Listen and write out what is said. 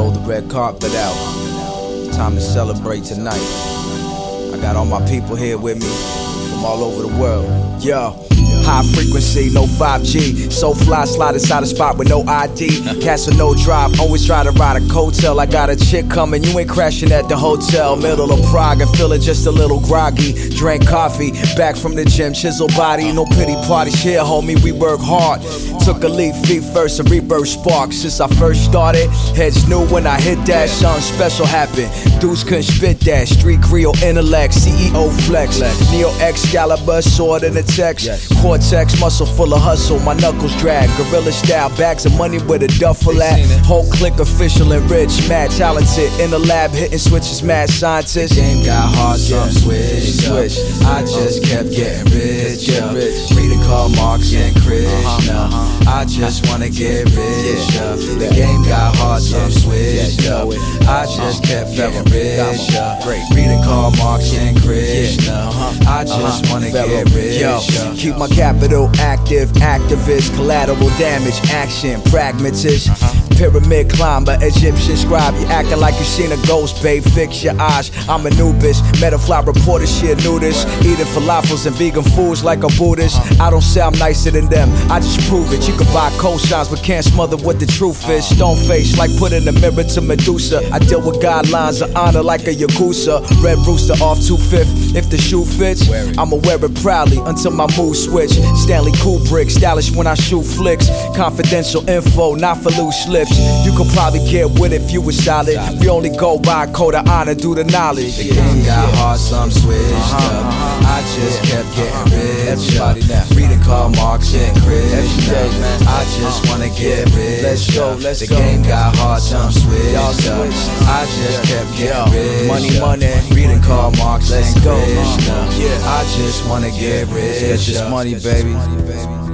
Roll the red carpet out. Time to celebrate tonight. I got all my people here with me from all over the world. Yo. High frequency, no 5G. So fly, slide inside a spot with no ID. Castle no drive, always try to ride a coattail. I got a chick coming, you ain't crashing at the hotel. Middle of Prague, and feeling just a little groggy. Drank coffee, back from the gym, chisel body. No pity parties here, homie, we work hard. Took a leap, feet first, a rebirth spark. Since I first started, heads new when I hit that, something special happened. Dudes couldn't spit that. Street Creole intellect, CEO flex. Neo Excalibur, sword in the text. Cortex, muscle full of hustle, my knuckles drag. Gorilla style, bags of money with a duffel at. Whole click official and rich, mad talented. In the lab, hitting switches, mad scientists. Game got hard, some switch. switch. I just uh-huh. kept getting rich. Rich. Reading Karl Marx and Krishna. Uh-huh. I just wanna get rich. The game got hard, some switch. I just uh-huh. kept getting rich. Uh, reading Karl Marx and Krishna. Uh-huh. I just wanna uh-huh. get rich. Yo, uh. keep my capital active, activist, collateral damage, action, pragmatist. Pyramid climber, Egyptian scribe. You acting like you seen a ghost, babe. Fix your eyes. I'm Anubis. Metafly reporter, she a nudist. Eating falafels and vegan foods like a Buddhist. I don't say I'm nicer than them, I just prove it. You can buy cosigns, but can't smother what the truth is. Stone face, like putting a mirror to Medusa. I deal with guidelines of honor like a Yakuza. Red rooster off 2/5. If the shoe fits, I'ma wear it proudly until my mood switch. Stanley Kubrick, stylish when I shoot flicks. Confidential info, not for loose lips. You could probably get with it if you was solid. We only go by code of honor due to knowledge. The game got hard, some switched uh-huh. up. I just kept getting uh-huh. rich. Everybody now. Reading Karl Marx and Krishna. I just wanna get rich. Let's go, let's the game got hard, some switched up. I just kept getting rich. money, money. Reading Karl Marx Let's and go. Krishna. Yeah. I just wanna get rich. Let's get this money, baby.